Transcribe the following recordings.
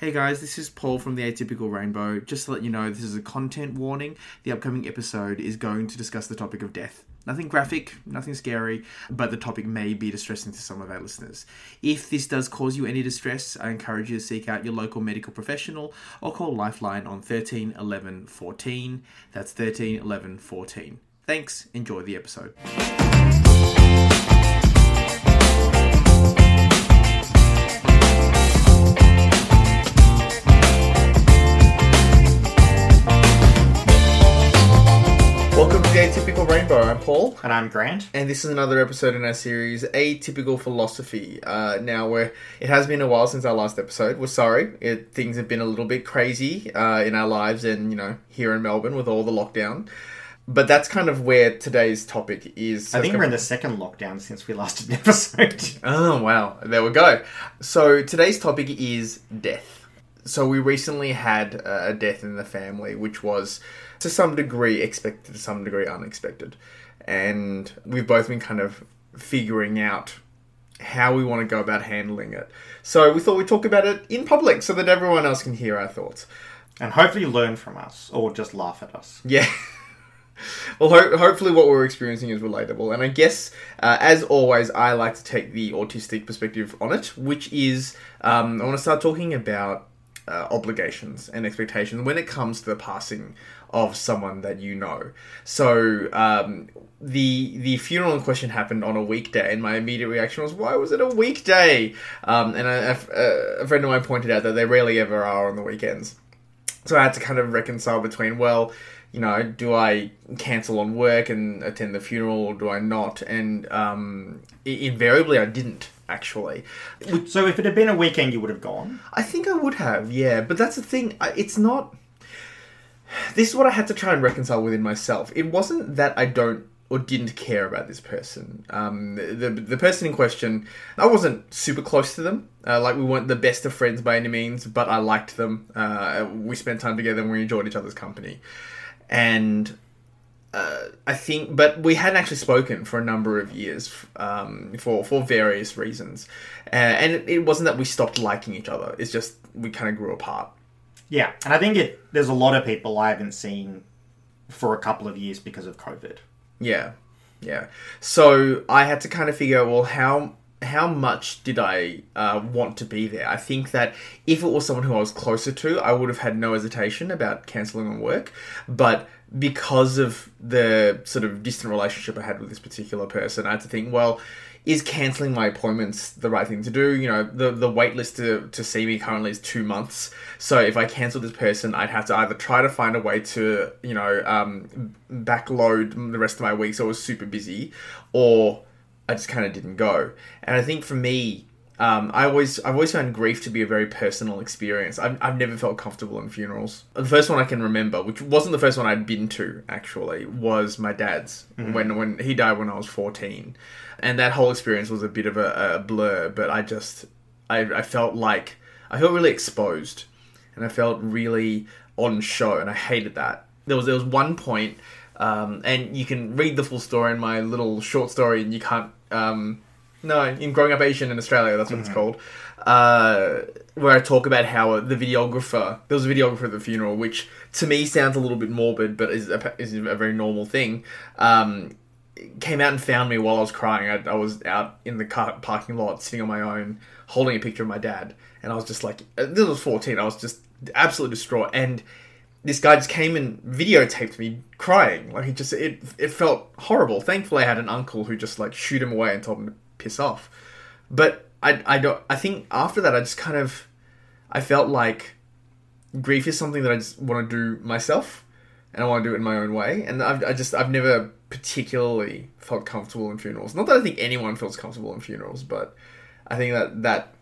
Hey guys, this is Paul from the Atypical Rainbow. Just to let you know, this is a content warning. The upcoming episode is going to discuss the topic of death. Nothing graphic, nothing scary, but the topic may be distressing to some of our listeners. If this does cause you any distress, I encourage you to seek out your local medical professional or call Lifeline on 13 11 14. That's 13 11 14. Thanks, enjoy the episode. Welcome to the Atypical Rainbow. I'm Paul. And I'm Grant. And this is another episode in our series, Atypical Philosophy. Uh, now, where it has been a while since our last episode. We're sorry. It, things have been a little bit crazy uh, in our lives and, you know, here in Melbourne with all the lockdown. But that's kind of where today's topic is. I think we're in the second lockdown since we last did an episode. Oh, wow. There we go. So today's topic is death. So we recently had a death in the family, which was to some degree expected, to some degree unexpected. And we've both been kind of figuring out how we want to go about handling it. So we thought we'd talk about it in public so that everyone else can hear our thoughts. and hopefully learn from us or just laugh at us. Yeah. well, ho- hopefully, what we're experiencing is relatable. And I guess, uh, as always, I like to take the autistic perspective on it, which is um, I want to start talking about uh, obligations and expectations when it comes to the passing of someone that you know. So um, the the funeral in question happened on a weekday, and my immediate reaction was, "Why was it a weekday?" Um, and a, a, a friend of mine pointed out that they rarely ever are on the weekends. So I had to kind of reconcile between, well, you know, do I cancel on work and attend the funeral, or do I not? And um, invariably, I didn't actually. So if it had been a weekend, you would have gone. I think I would have, yeah. But that's the thing. It's not. This is what I had to try and reconcile within myself. It wasn't that I don't or didn't care about this person. Um, the the person in question, I wasn't super close to them. Uh, like we weren't the best of friends by any means, but I liked them. Uh, we spent time together and we enjoyed each other's company. And uh, I think, but we hadn't actually spoken for a number of years um, for for various reasons, uh, and it, it wasn't that we stopped liking each other. It's just we kind of grew apart. Yeah, and I think it. There's a lot of people I haven't seen for a couple of years because of COVID. Yeah, yeah. So I had to kind of figure, well, how how much did I uh, want to be there? I think that if it was someone who I was closer to, I would have had no hesitation about cancelling on work. But because of the sort of distant relationship I had with this particular person, I had to think, well, is cancelling my appointments the right thing to do? You know, the the wait list to, to see me currently is two months. So if I cancel this person, I'd have to either try to find a way to, you know, um, backload the rest of my week so I was super busy, or I just kind of didn't go. And I think for me, um, I always I've always found grief to be a very personal experience. I've, I've never felt comfortable in funerals. The first one I can remember, which wasn't the first one I'd been to actually, was my dad's when when he died when I was fourteen, and that whole experience was a bit of a, a blur. But I just I, I felt like I felt really exposed, and I felt really on show, and I hated that. There was there was one point, um, and you can read the full story in my little short story, and you can't. Um, no, in Growing Up Asian in Australia, that's what it's called. Uh, where I talk about how the videographer, there was a videographer at the funeral, which to me sounds a little bit morbid, but is a, is a very normal thing. Um, came out and found me while I was crying. I, I was out in the car parking lot, sitting on my own, holding a picture of my dad, and I was just like, uh, this was fourteen. I was just absolutely distraught, and this guy just came and videotaped me crying. Like he just it it felt horrible. Thankfully, I had an uncle who just like shoot him away and told him to piss off. But I I don't I think after that I just kind of I felt like grief is something that I just want to do myself, and I want to do it in my own way. And I've I just I've never particularly felt comfortable in funerals. Not that I think anyone feels comfortable in funerals, but I think that that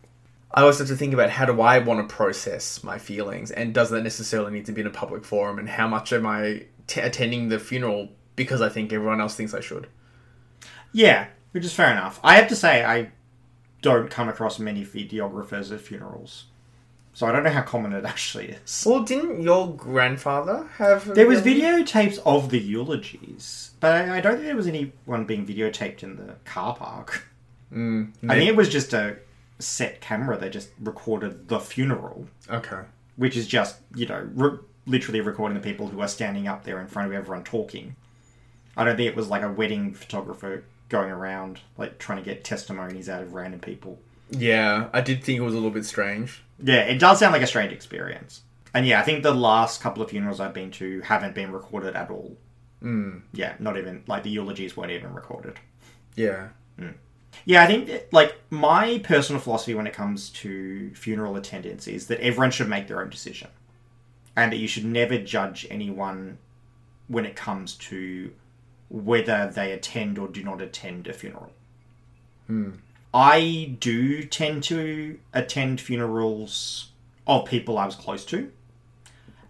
I always have to think about how do I want to process my feelings, and does that necessarily need to be in a public forum, and how much am I t- attending the funeral because I think everyone else thinks I should. Yeah, which is fair enough. I have to say, I don't come across many videographers at funerals. So I don't know how common it actually is. Well, didn't your grandfather have? There was videotapes of the eulogies, but I I don't think there was anyone being videotaped in the car park. Mm, I think it was just a set camera. They just recorded the funeral, Okay. which is just you know re- literally recording the people who are standing up there in front of everyone talking. I don't think it was like a wedding photographer going around like trying to get testimonies out of random people. Yeah, I did think it was a little bit strange. Yeah, it does sound like a strange experience. And yeah, I think the last couple of funerals I've been to haven't been recorded at all. Mm. Yeah, not even like the eulogies weren't even recorded. Yeah. Yeah, I think like my personal philosophy when it comes to funeral attendance is that everyone should make their own decision, and that you should never judge anyone when it comes to whether they attend or do not attend a funeral. I do tend to attend funerals of people I was close to.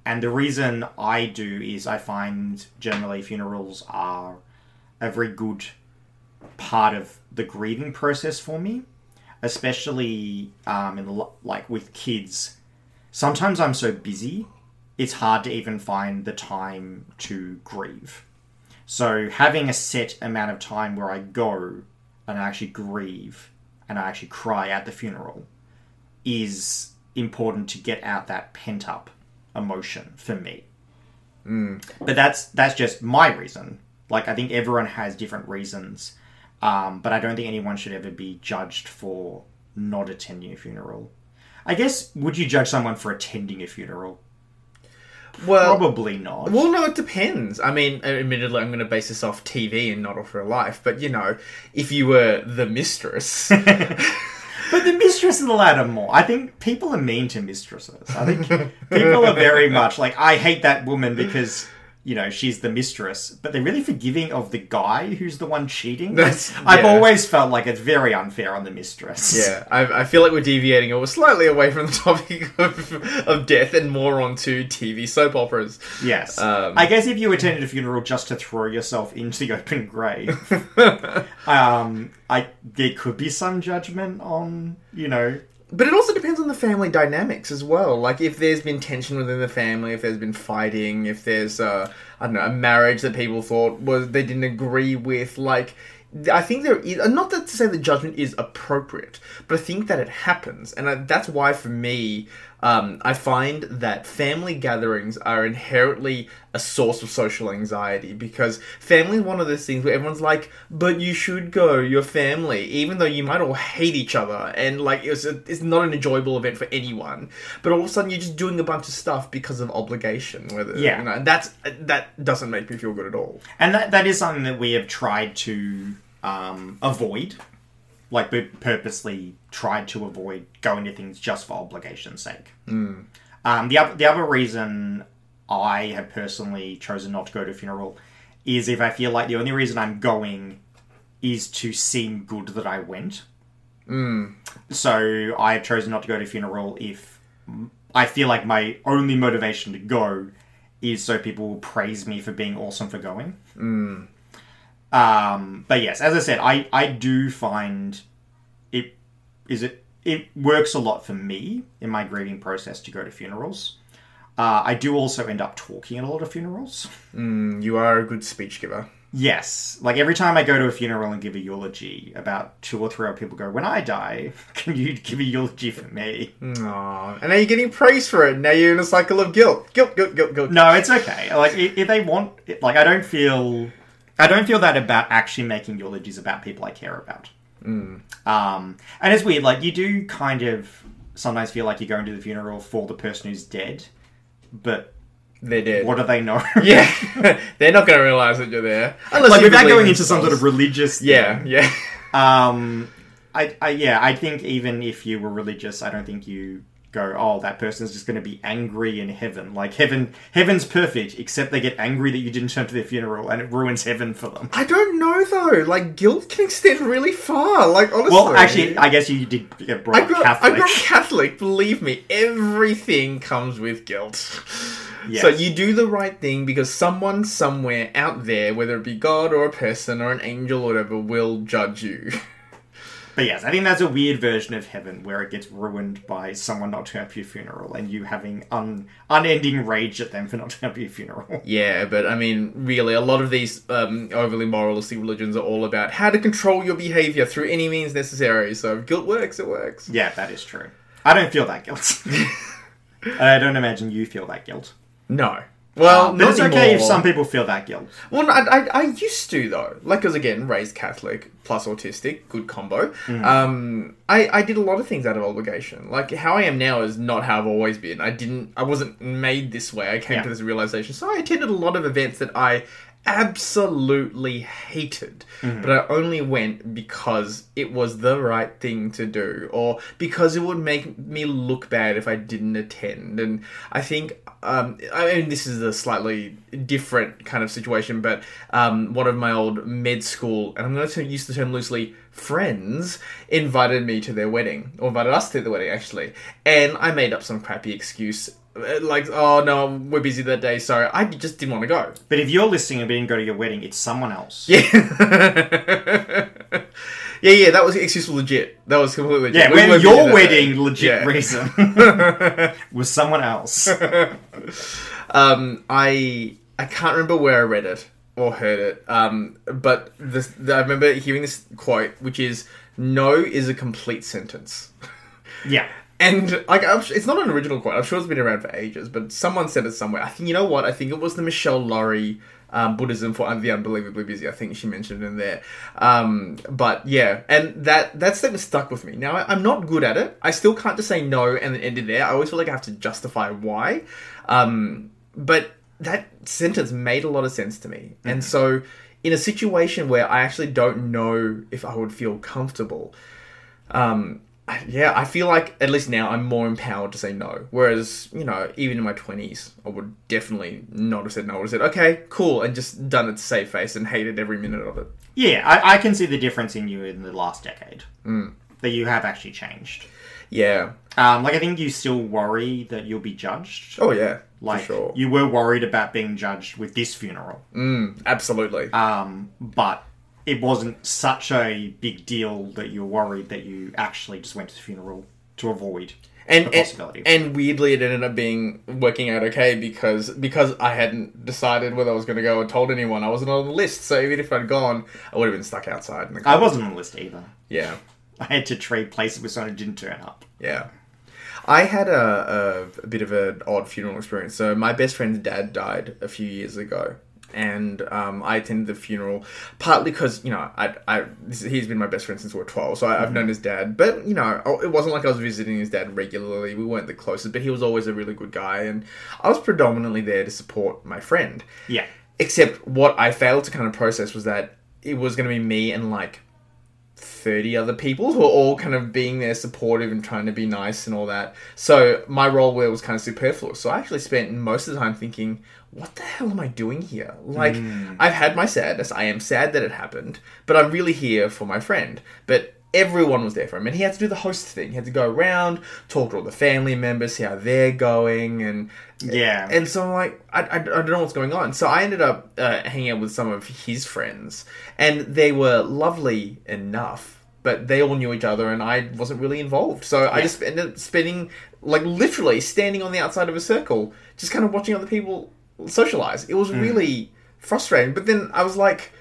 And the reason I do is I find generally funerals are a very good part of the grieving process for me, especially um, in lo- like with kids. Sometimes I'm so busy, it's hard to even find the time to grieve. So having a set amount of time where I go and I actually grieve and I actually cry at the funeral is important to get out that pent up emotion for me. But that's that's just my reason. Like I think everyone has different reasons, um, but I don't think anyone should ever be judged for not attending a funeral. I guess would you judge someone for attending a funeral? Well, Probably not. Well, no, it depends. I mean, uh, admittedly, I'm going to base this off TV and not off real life. But you know, if you were the mistress, But the mistress of the ladder more. I think people are mean to mistresses. I think people are very much like, I hate that woman because, you know, she's the mistress. But they're really forgiving of the guy who's the one cheating. That's- I've always felt like it's very unfair on the mistress. yeah, I, I feel like we're deviating or slightly away from the topic of, of death and more onto TV soap operas. Yes. Um, I guess if you attended a funeral just to throw yourself into the open grave, um, I there could be some judgment on, you know, But it also depends on the family dynamics as well. Like if there's been tension within the family, if there's been fighting, if there's uh, I don't know a marriage that people thought was they didn't agree with. Like I think there is not that to say the judgment is appropriate, but I think that it happens, and I, that's why for me. Um, I find that family gatherings are inherently a source of social anxiety because family is one of those things where everyone's like, "But you should go, your family," even though you might all hate each other and like it's a, it's not an enjoyable event for anyone. But all of a sudden, you're just doing a bunch of stuff because of obligation. Whether Yeah. you know, that's that doesn't make me feel good at all. And that, that is something that we have tried to um, avoid. Like, we purposely tried to avoid going to things just for obligation's sake. Hmm. Um, the, other, the other reason I have personally chosen not to go to a funeral is if I feel like the only reason I'm going is to seem good that I went. Hmm. So I have chosen not to go to a funeral if I feel like my only motivation to go is so people will praise me for being awesome for going. Hmm. Um, but yes, as I said, I, I do find it is it it works a lot for me in my grieving process to go to funerals. Uh, I do also end up talking at a lot of funerals. Mm, you are a good speech giver. Yes, like every time I go to a funeral and give a eulogy, about two or three other people go, "When I die, can you give a eulogy for me?" Aww. And now you're getting praised for it. Now you're in a cycle of guilt. Guilt, guilt, guilt, guilt. No, it's okay. Like if they want, like I don't feel, I don't feel that about actually making eulogies about people I care about. Um, and it's weird. Like you do kind of sometimes feel like you're going to the funeral for the person who's dead, but They're dead. what do they know? Yeah, they're not going to realize that you're there. Unless like without going into some sort of religious. thing. Yeah, yeah. Um, I, I, yeah, I think even if you were religious, I don't think you go, oh, that person's just going to be angry in heaven. Like heaven, heaven's perfect, except they get angry that you didn't turn to their funeral, and it ruins heaven for them. I don't know though. Like guilt can extend really far. Like honestly. Well, actually, I guess you did get brought I grew, I Catholic. grew Catholic. Believe me, everything comes with guilt. Yes. So you do the right thing because someone somewhere out there, whether it be God or a person or an angel or whatever, will judge you. But yes, I think that's a weird version of heaven where it gets ruined by someone not turning up to your funeral and you having un- unending rage at them for not turning up to your funeral. Yeah, but I mean, really, a lot of these um, overly moralistic religions are all about how to control your behavior through any means necessary. So if guilt works, it works. Yeah, that is true. I don't feel that guilt. I don't imagine you feel that guilt. No. Well, Um, but it's okay if some people feel that guilt. Well, I, I, I used to though, like, because again, raised Catholic plus autistic, good combo. Mm. Um, I, I did a lot of things out of obligation. Like how I am now is not how I've always been. I didn't, I wasn't made this way. I came Yeah. to this realization. So I attended a lot of events that I absolutely hated, Mm-hmm. but I only went because it was the right thing to do, or because it would make me look bad if I didn't attend. And I think, um, I mean, this is a slightly different kind of situation, but um, one of my old med school, and I'm going to use the term loosely, friends invited me to their wedding, or invited us to the wedding actually, and I made up some crappy excuse. Uh, Like, oh no, we're busy that day, sorry. I just didn't want to go. But if you're listening and didn't go to your wedding, it's someone else. Yeah. yeah, yeah, that was excuse was legit. That was completely legit. Yeah, We when your wedding day. legit Yeah. reason was someone else. Um, I I can't remember where I read it or heard it. Um, but this, I remember hearing this quote, which is "No is a complete sentence." Yeah. And like, I'm, it's not an original quote. I'm sure it's been around for ages, but someone said it somewhere. I think you know what? I think it was the Michelle Laurie um, Buddhism for the unbelievably busy. I think she mentioned it in there. Um, but yeah, and that that statement stuck with me. Now I, I'm not good at it. I still can't just say no and then end it there. I always feel like I have to justify why. Um, but that sentence made a lot of sense to me, and so in a situation where I actually don't know if I would feel comfortable um, yeah, I feel like at least now I'm more empowered to say no. Whereas, you know, even in my 20s, I would definitely not have said no. I would have said, okay, cool, and just done it to save face and hated every minute of it. Yeah, I, I can see the difference in you in the last decade. Mm. That you have actually changed. Yeah. Um, like, I think you still worry that you'll be judged. Oh, yeah. like, for sure. you were worried about being judged with this funeral. Mm, absolutely. Um, but it wasn't such a big deal that you were worried that you actually just went to the funeral to avoid and, the and possibility. and weirdly, it ended up being working out okay because because I hadn't decided whether I was going to go or told anyone. I wasn't on the list, so even if I'd gone, I would have been stuck outside. In the I wasn't on the list either. Yeah. I had to trade places with someone who didn't turn up. Yeah. I had a, a, a bit of an odd funeral experience. So my best friend's dad died a few years ago. And um, I attended the funeral partly because you know I, I this, he's been my best friend since we were twelve, so I, I've known his dad. But you know it wasn't like I was visiting his dad regularly. We weren't the closest, but he was always a really good guy, and I was predominantly there to support my friend. Yeah. Except what I failed to kind of process was that it was going to be me and like 30 other people who are all kind of being there supportive and trying to be nice and all that. So my role there was kind of superfluous. So I actually spent most of the time thinking, what the hell am I doing here? Like, I've had my sadness. I am sad that it happened, but I'm really here for my friend. But everyone was there for him, and he had to do the host thing. He had to go around, talk to all the family members, see how they're going, and Yeah. and so I'm like, I, I, I don't know what's going on. So I ended up uh, hanging out with some of his friends, and they were lovely enough, but they all knew each other, and I wasn't really involved. So I just ended up spending, like, literally standing on the outside of a circle, just kind of watching other people socialize. It was really frustrating. But then I was like,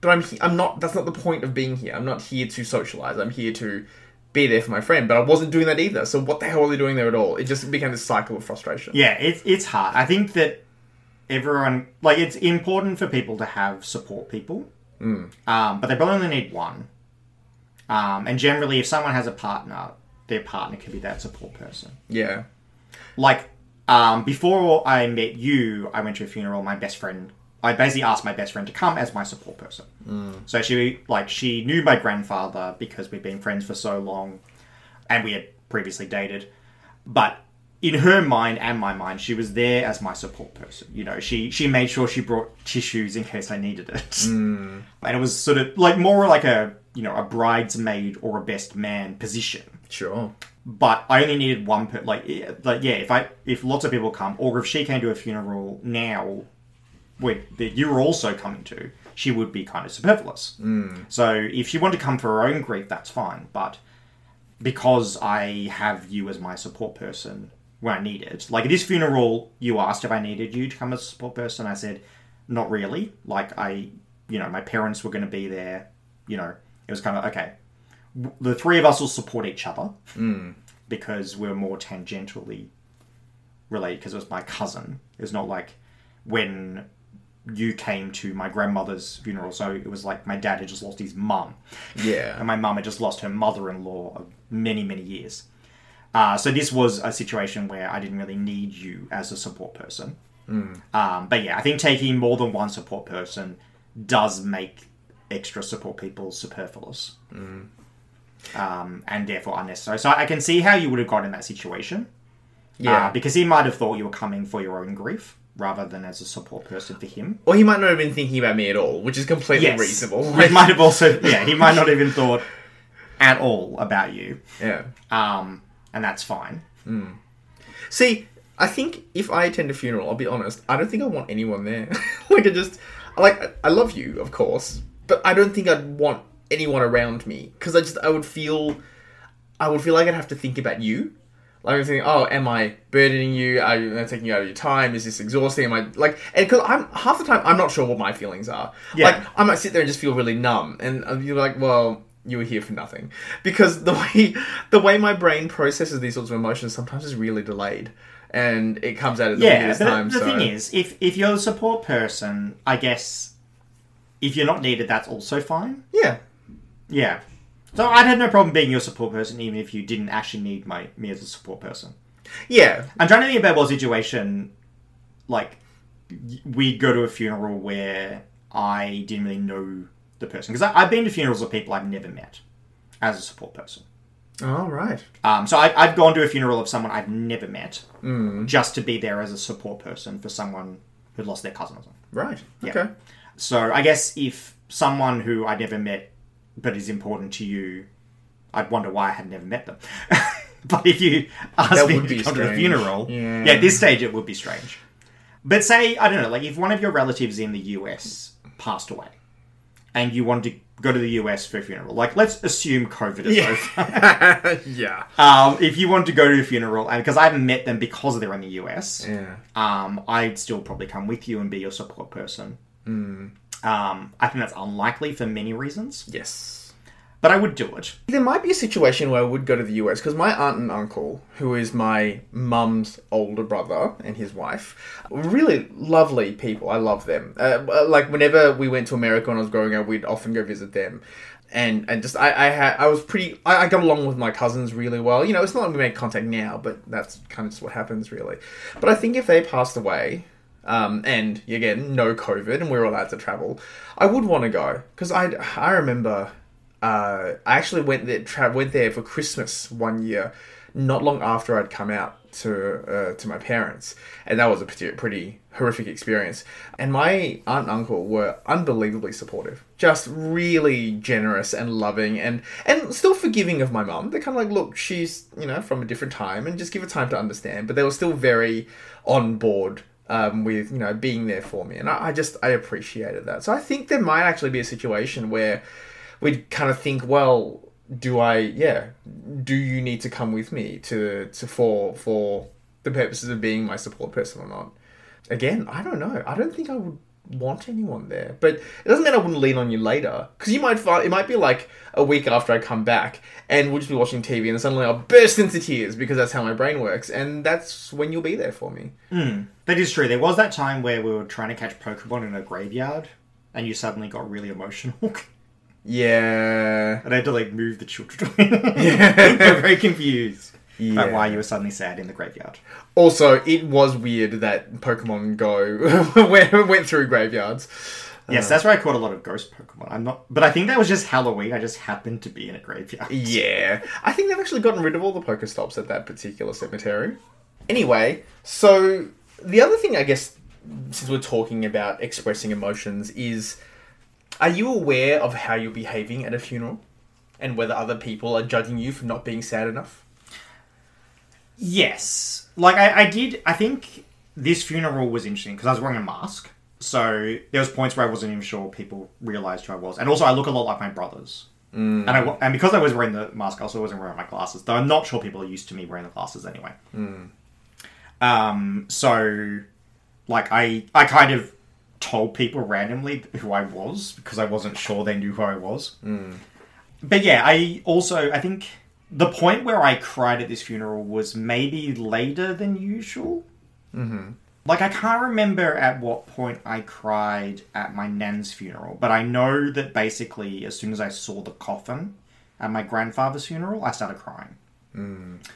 but I'm he- I'm not. That's not the point of being here. I'm not here to socialize. I'm here to be there for my friend. But I wasn't doing that either. So what the hell are they doing there at all? It just became this cycle of frustration. Yeah, it's it's hard. I think that everyone like it's important for people to have support people, Hmm. um, but they probably only need one. Um, and generally, if someone has a partner, their partner could be that support person. Yeah. Like um, before I met you, I went to a funeral. My best friend, I basically asked my best friend to come as my support person. So she like she knew my grandfather because we'd been friends for so long, and we had previously dated. But in her mind and my mind, she was there as my support person. You know, she she made sure she brought tissues in case I needed it, and it was sort of like more like a you know a bridesmaid or a best man position Sure. But I only needed one per like yeah- like yeah if I if lots of people come or if she came to a funeral now with, that you were also coming to, she would be kind of superfluous. Mm. So if she wanted to come for her own grief, that's fine. But because I have you as my support person when I need it, like at this funeral, you asked if I needed you to come as a support person. I said, not really. Like I, you know, my parents were going to be there. You know, it was kind of okay. The three of us will support each other because we're more tangentially related. Because it was my cousin. It's not like when you came to my grandmother's funeral. So it was like my dad had just lost his mum, Yeah. and my mum had just lost her mother-in-law of many, many years. Uh, so this was a situation where I didn't really need you as a support person. Um, but yeah, I think taking more than one support person does make extra support people superfluous. Um, and therefore unnecessary. So I can see how you would have got in that situation. Yeah. Uh, because he might have thought you were coming for your own grief rather than as a support person for him. or he might not have been thinking about me at all, which is completely Yes. reasonable. He might have also, yeah, he might not have even thought at all about you. yeah. Um, and that's fine. See, I think if I attend a funeral, I'll be honest, I don't think I want anyone there. like, I just, like, I love you, of course, but I don't think I'd want anyone around me because I just, I would feel, I would feel like I'd have to think about you. Like, I'm thinking, oh, am I burdening you? Are you am I taking you out of your time? Is this exhausting? Am I like, and because I'm half the time, I'm not sure what my feelings are. Yeah. Like, I might sit there and just feel really numb, and you're like, well, you were here for nothing, because the way the way my brain processes these sorts of emotions sometimes is really delayed, and it comes out at the Yeah, weirdest but time. the so. thing is, if if you're a support person, I guess if you're not needed, that's also fine. yeah, Yeah. So I'd have no problem being your support person, even if you didn't actually need my me as a support person. yeah, I'm trying to think about what situation, like, we'd go to a funeral where I didn't really know the person. Because I've been to funerals of people I've never met as a support person. all right, Um, so I, I've gone to a funeral of someone I've never met just to be there as a support person for someone who lost their cousin or something. right, Yeah. okay, So I guess if someone who I never met but is important to you, I'd wonder why I had never met them. but if you ask That me to come to a strange. funeral, Yeah. yeah, at this stage it would be strange. But say I don't know, like if one of your relatives in the US passed away, and you wanted to go to the US for a funeral, like let's assume COVID is over. yeah, Um, if you want to go to a funeral, and because I haven't met them because they're in the US, yeah, um, I'd still probably come with you and be your support person. Um, I think that's unlikely for many reasons, yes. but I would do it. There might be a situation where I would go to the US because my aunt and uncle, who is my mum's older brother and his wife, really lovely people. I love them. Uh, like whenever we went to America when I was growing up, we'd often go visit them. And, and just I, I had I was pretty I, I got along with my cousins really well. You know, it's not like we make contact now, but that's kind of just what happens really. But I think if they passed away, um, and again no COVID and we were allowed to travel, I would want to go because I I remember uh, I actually went there tra- went there for Christmas one year, not long after I'd come out to uh, to my parents, and that was a pretty, pretty horrific experience. And my aunt and uncle were unbelievably supportive, just really generous and loving, and and still forgiving of my mum. They're kind of like, look, she's you know from a different time, and just give her time to understand. But they were still very on board um, with you know being there for me, and I, I just I appreciated that. So I think there might actually be a situation where we'd kind of think, well, do I, yeah, do you need to come with me to to for for the purposes of being my support person or not? Again, I don't know. I don't think I would want anyone there, but it doesn't mean I wouldn't lean on you later because you might find it might be like a week after I come back and we'll just be watching TV and suddenly I'll burst into tears because that's how my brain works, and that's when you'll be there for me. Hmm. That is true. There was that time where we were trying to catch Pokemon in a graveyard, and you suddenly got really emotional. Yeah. and I had to like move the children. yeah. They're very confused about why you were suddenly sad in the graveyard. Also, it was weird that Pokemon Go went, went through graveyards. Yes, that's where I caught a lot of ghost Pokemon. I'm not, but I think that was just Halloween. I just happened to be in a graveyard. Yeah, I think they've actually gotten rid of all the Pokestops at that particular cemetery. Anyway, so the other thing, I guess, since we're talking about expressing emotions, is are you aware of how you're behaving at a funeral and whether other people are judging you for not being sad enough? Yes, like I, I did. I think this funeral was interesting because I was wearing a mask, So there was points where I wasn't even sure people realized who I was, and also I look a lot like my brothers. Mm. And I and because I was wearing the mask, I also wasn't wearing my glasses. Though I'm not sure people are used to me wearing the glasses anyway. Mm. Um, so like I I kind of told people randomly who I was because I wasn't sure they knew who I was. Mm. But yeah, I also I think the point where I cried at this funeral was maybe later than usual. Mm-hmm. Like I can't remember at what point I cried at my nan's funeral, but I know that basically as soon as I saw the coffin at my grandfather's funeral, I started crying.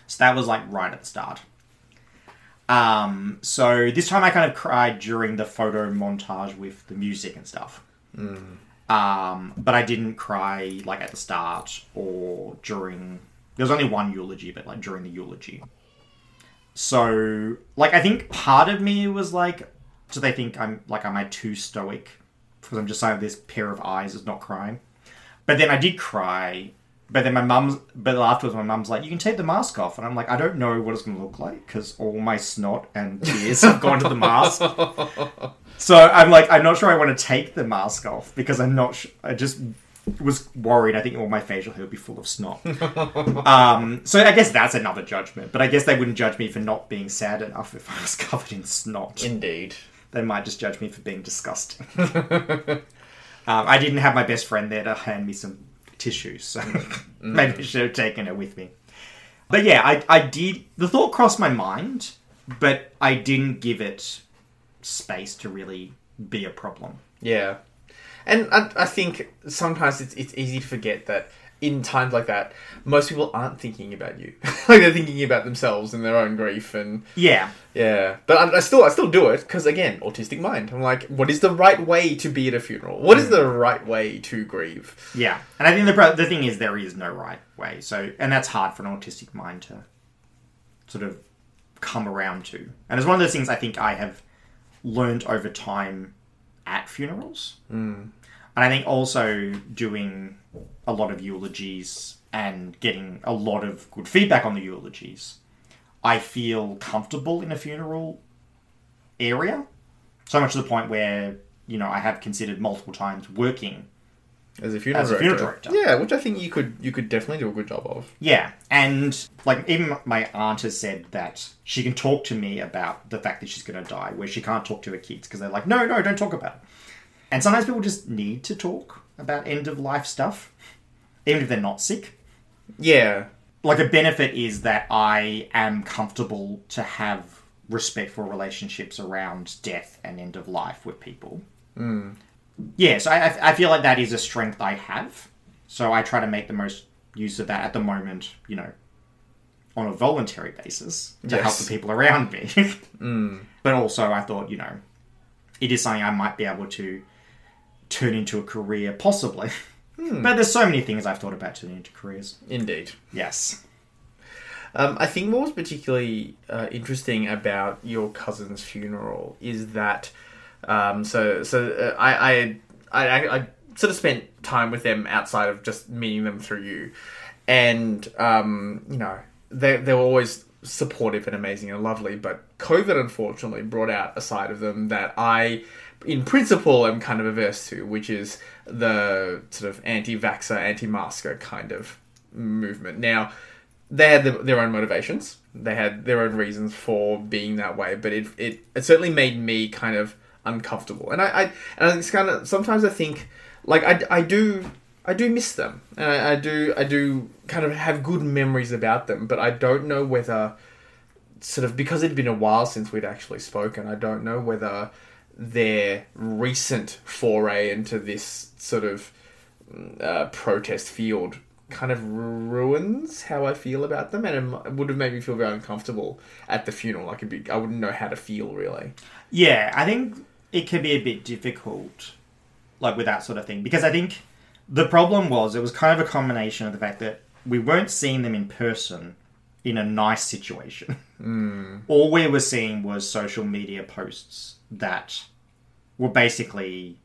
So that was like right at the start. Um, so this time I kind of cried during the photo montage with the music and stuff. Um, but I didn't cry like at the start or during. There was only one eulogy, but like during the eulogy. So, like, I think part of me was like, do they think I'm like, am I too stoic because I'm just saying this pair of eyes is not crying. But then I did cry. But then my mum's, but afterwards my mum's like, you can take the mask off, and I'm like, I don't know what it's going to look like because all my snot and tears have gone to the mask. So I'm like, I'm not sure I want to take the mask off because I'm not. Sh- I just was worried. I think all my facial hair would be full of snot. um, so I guess that's another judgment. But I guess they wouldn't judge me for not being sad enough if I was covered in snot. Indeed. They might just judge me for being disgusting. um, I didn't have my best friend there to hand me some tissues, so maybe I should have taken it with me. But yeah, I, I did. The thought crossed my mind, but I didn't give it space to really be a problem. Yeah, and I, I think sometimes it's it's easy to forget that in times like that, most people aren't thinking about you. like they're thinking about themselves and their own grief and Yeah, yeah. But I, I still I still do it because again, autistic mind. I'm like, what is the right way to be at a funeral? What is the right way to grieve? yeah. And I think the pro- the thing is there is no right way. So, and that's hard for an autistic mind to sort of come around to. And it's one of those things I think I have learned over time at funerals. Mm. And I think also doing a lot of eulogies and getting a lot of good feedback on the eulogies, I feel comfortable in a funeral area. So much to the point where, you know, I have considered multiple times working As a funeral As a director. funeral director. Yeah, which I think you could you could definitely do a good job of. Yeah, and like even my aunt has said that she can talk to me about the fact that she's going to die, where she can't talk to her kids because they're like, no, no, don't talk about it. And sometimes people just need to talk about end of life stuff, even if they're not sick. Yeah, Like a benefit is that I am comfortable to have respectful relationships around death and end of life with people. Mm. Yeah, so I, I- I feel like that is a strength I have. So I try to make the most use of that at the moment, you know, on a voluntary basis to help the people around me. But also, I thought, you know, it is something I might be able to turn into a career, possibly. But there's so many things I've thought about turning into careers. indeed. Yes. Um, I think what was particularly uh, interesting about your cousin's funeral is that, um, so so uh, I, I I I sort of spent time with them outside of just meeting them through you, and um, you know they they were always supportive and amazing and lovely, but COVID unfortunately brought out a side of them that I, in principle, am kind of averse to, which is the sort of anti-vaxxer, anti-masker kind of movement. Now they had the, their own motivations. They had their own reasons for being that way, but it it, it certainly made me kind of uncomfortable. And I, I and it's kind of sometimes I think like I, I do I do miss them, and I, I do I do kind of have good memories about them, but I don't know whether sort of because it'd been a while since we'd actually spoken. I don't know whether their recent foray into this sort of uh, protest field kind of ruins how I feel about them, and it would have made me feel very uncomfortable at the funeral. I could be, I wouldn't know how to feel really. Yeah, I think it can be a bit difficult, like with that sort of thing, because I think the problem was it was kind of a combination of the fact that we weren't seeing them in person in a nice situation. All we were seeing was social media posts that were basically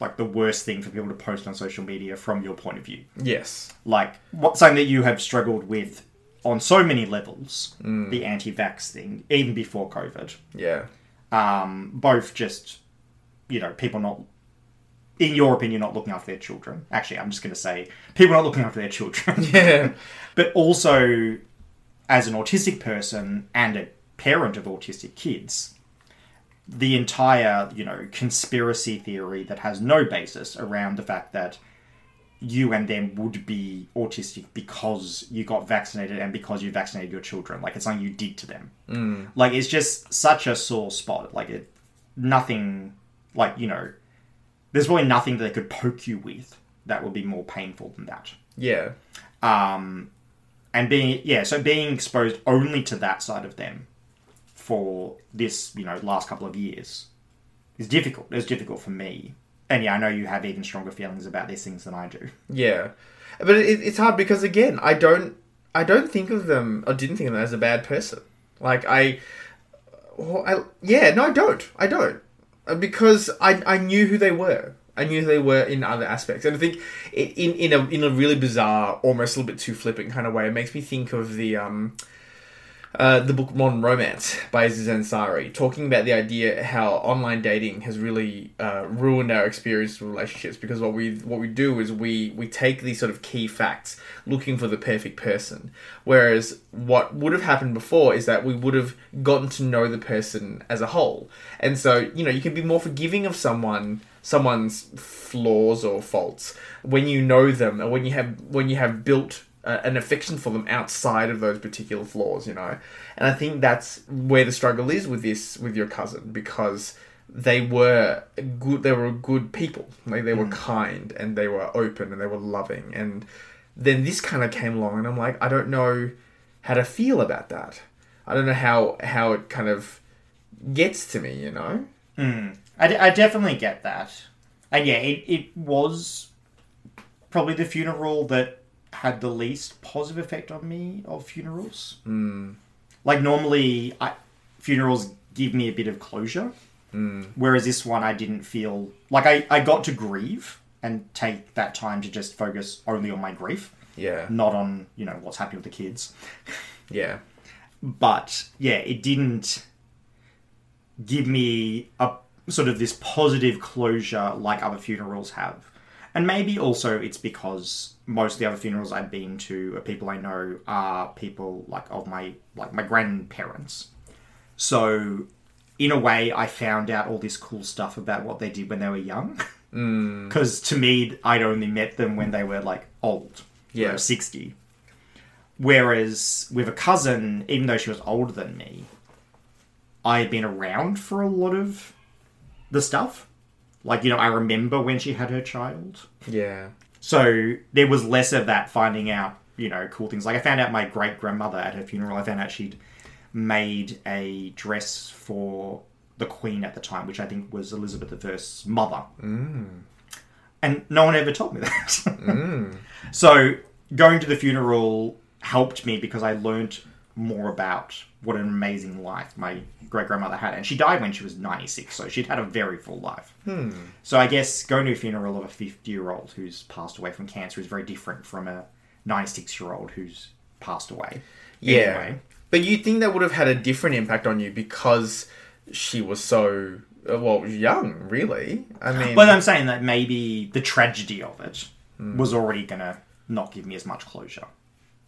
like the worst thing for people to post on social media from your point of view. Yes. Like what something that you have struggled with on so many levels, the anti-vax thing, even before COVID Yeah. um, both just you know, people not, in your opinion, not looking after their children. Actually, I'm just going to say people not looking after their children. Yeah. but also as an autistic person and a parent of autistic kids, the entire, you know, conspiracy theory that has no basis around the fact that you and them would be autistic because you got vaccinated and because you vaccinated your children. Like it's something you did to them. Like it's just such a sore spot. Like it, nothing. Like you know, there's really nothing that they could poke you with that would be more painful than that. Yeah. Um, and being yeah, so being exposed only to that side of them for this you know last couple of years is difficult. It's difficult for me. And yeah, I know you have even stronger feelings about these things than I do. Yeah, but it, it's hard because again, I don't, I don't think of them, or didn't think of them as a bad person. Like I, well, I yeah, no, I don't, I don't, Uh, because I I knew who they were. I knew who they were in other aspects, and I think in in a in a really bizarre, almost a little bit too flippant kind of way, it makes me think of the um. Uh, the book Modern Romance by Aziz Ansari, talking about the idea how online dating has really uh, ruined our experience with relationships because what we what we do is we we take these sort of key facts looking for the perfect person, whereas what would have happened before is that we would have gotten to know the person as a whole, and so you know you can be more forgiving of someone someone's flaws or faults when you know them and when you have when you have built uh, an affection for them outside of those particular flaws, you know. And I think that's where the struggle is with this with your cousin because they were good. They were good people. Like they were kind and they were open and they were loving. And then this kind of came along, and I'm like, I don't know how to feel about that. I don't know how how it kind of gets to me, you know. I, d- I definitely get that. And yeah, it, it was probably the funeral that had the least positive effect on me of funerals. Mm. Like, normally, I, funerals give me a bit of closure. Whereas this one, I didn't feel like I, I got to grieve and take that time to just focus only on my grief, Yeah, not on, you know, what's happening with the kids. yeah, but yeah, it didn't give me a sort of this positive closure like other funerals have. And maybe also it's because most of the other funerals I've been to, or people I know, are people like of my like my grandparents. So, in a way, I found out all this cool stuff about what they did when they were young. Mm. Because to me, I'd only met them when they were like old, you Yeah. know, sixty. Whereas with a cousin, even though she was older than me, I had been around for a lot of the stuff. Like, you know, I remember when she had her child. yeah, So there was less of that finding out, you know, cool things. Like I found out my great grandmother at her funeral, I found out she'd made a dress for the Queen at the time, which I think was Elizabeth I's mother. Mm. And no one ever told me that. Mm. So going to the funeral helped me because I learned more about what an amazing life my great grandmother had. And she died when she was 96, so she'd had a very full life. So I guess going to a funeral of a 50 year old who's passed away from cancer is very different from a 96 year old who's passed away. yeah. Anyway. But you think that would have had a different impact on you because she was so uh, well young, really. I mean, But I'm saying that maybe the tragedy of it was already going to not give me as much closure.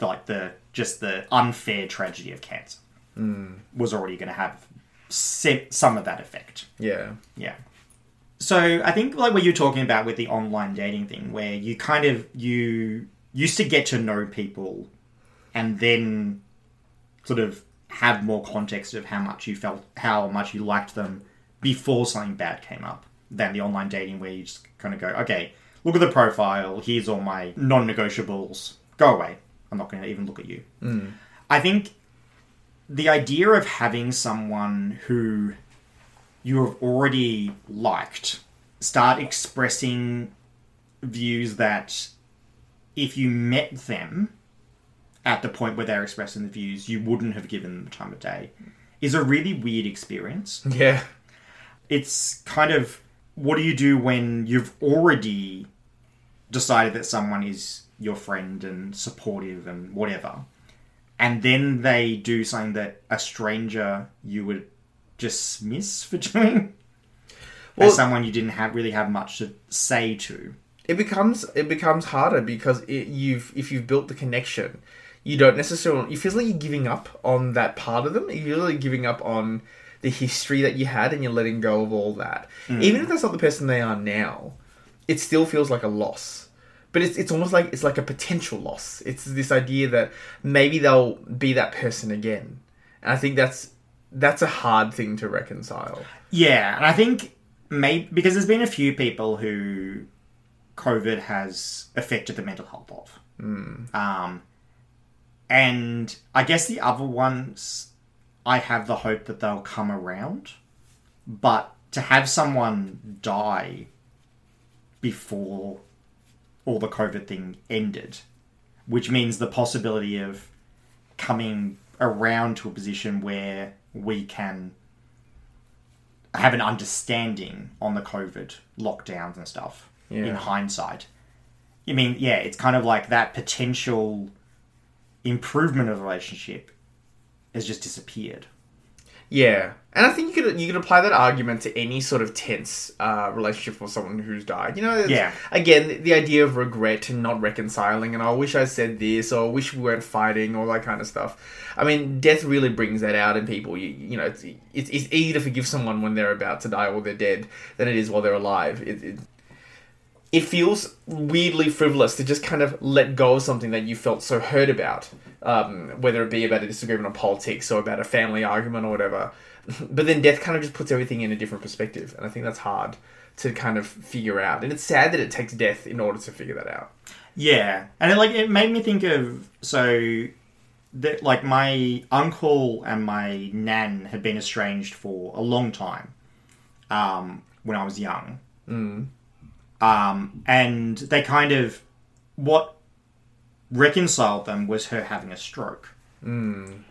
Like the just the unfair tragedy of cancer hmm. was already going to have some of that effect. yeah, Yeah. So I think like what you're talking about with the online dating thing, where you kind of you used to get to know people, and then sort of have more context of how much you felt, how much you liked them before something bad came up, than the online dating where you just kind of go, okay, look at the profile. Here's all my non-negotiables. Go away. I'm not going to even look at you. Hmm. I think the idea of having someone who you have already liked start expressing views that if you met them at the point where they're expressing the views you wouldn't have given them the time of day is a really weird experience. Yeah, it's kind of what do you do when you've already decided that someone is your friend and supportive and whatever and then they do something that a stranger you would dismiss for doing Well- as someone you didn't have really have much to say to. it becomes it becomes harder because it, you've if you've built the connection, you don't necessarily you feel like you're giving up on that part of them. You're really giving up on the history that you had, and you're letting go of all that. Mm. Even if that's not the person they are now, it still feels like a loss. But it's it's almost like it's like a potential loss. It's this idea that maybe they'll be that person again, and I think that's that's a hard thing to reconcile. Yeah, and I think maybe because there's been a few people who COVID has affected the mental health of. Um, and I guess the other ones, I have the hope that they'll come around. But to have someone die before all the COVID thing ended, which means the possibility of coming around to a position where we can have an understanding on the COVID lockdowns and stuff in hindsight. I mean, yeah, it's kind of like that potential improvement of the relationship has just disappeared. Yeah, and I think you could you could apply that argument to any sort of tense uh, relationship with someone who's died. You know, Yeah. Again, the, the idea of regret and not reconciling, and I wish I said this, or I wish we weren't fighting, all that kind of stuff. I mean, death really brings that out in people. You, you know, it's, it's it's easy to forgive someone when they're about to die or they're dead than it is while they're alive. It, it, it feels weirdly frivolous to just kind of let go of something that you felt so hurt about, um, whether it be about a disagreement on politics or about a family argument or whatever. But then death kind of just puts everything in a different perspective, and I think that's hard to kind of figure out. And it's sad that it takes death in order to figure that out. Yeah, and it, like it made me think of so that like my uncle and my nan had been estranged for a long time um, when I was young, mm. Um, and they kind of what reconciled them was her having a stroke. Mm.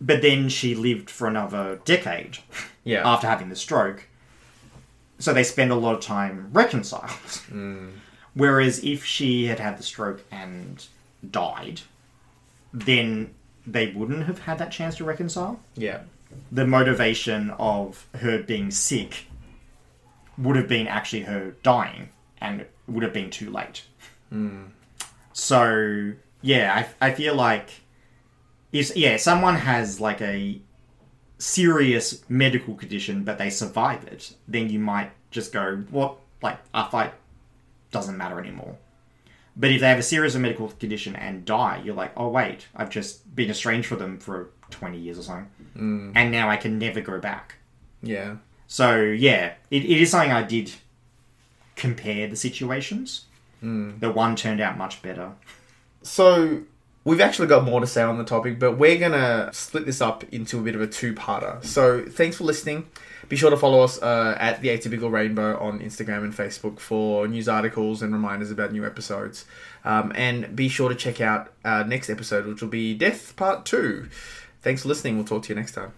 But then she lived for another decade Yeah. after having the stroke. So they spend a lot of time reconciled. Whereas if she had had the stroke and died, then they wouldn't have had that chance to reconcile. yeah. The motivation of her being sick would have been actually her dying, and it would have been too late. Hmm. So yeah, I, I feel like if yeah someone has like a serious medical condition but they survive it, then you might just go what like our fight doesn't matter anymore. But if they have a serious medical condition and die, you're like, oh wait, I've just been estranged from them for twenty years or something, hmm. and now I can never go back. Yeah. So yeah, it, it is something I did compare the situations. The one turned out much better. So we've actually got more to say on the topic, but we're gonna split this up into a bit of a two-parter. So thanks for listening. Be sure to follow us uh, at the Atypical Rainbow on Instagram and Facebook for news articles and reminders about new episodes. Um, and be sure to check out our next episode, which will be Death Part Two. Thanks for listening. We'll talk to you next time.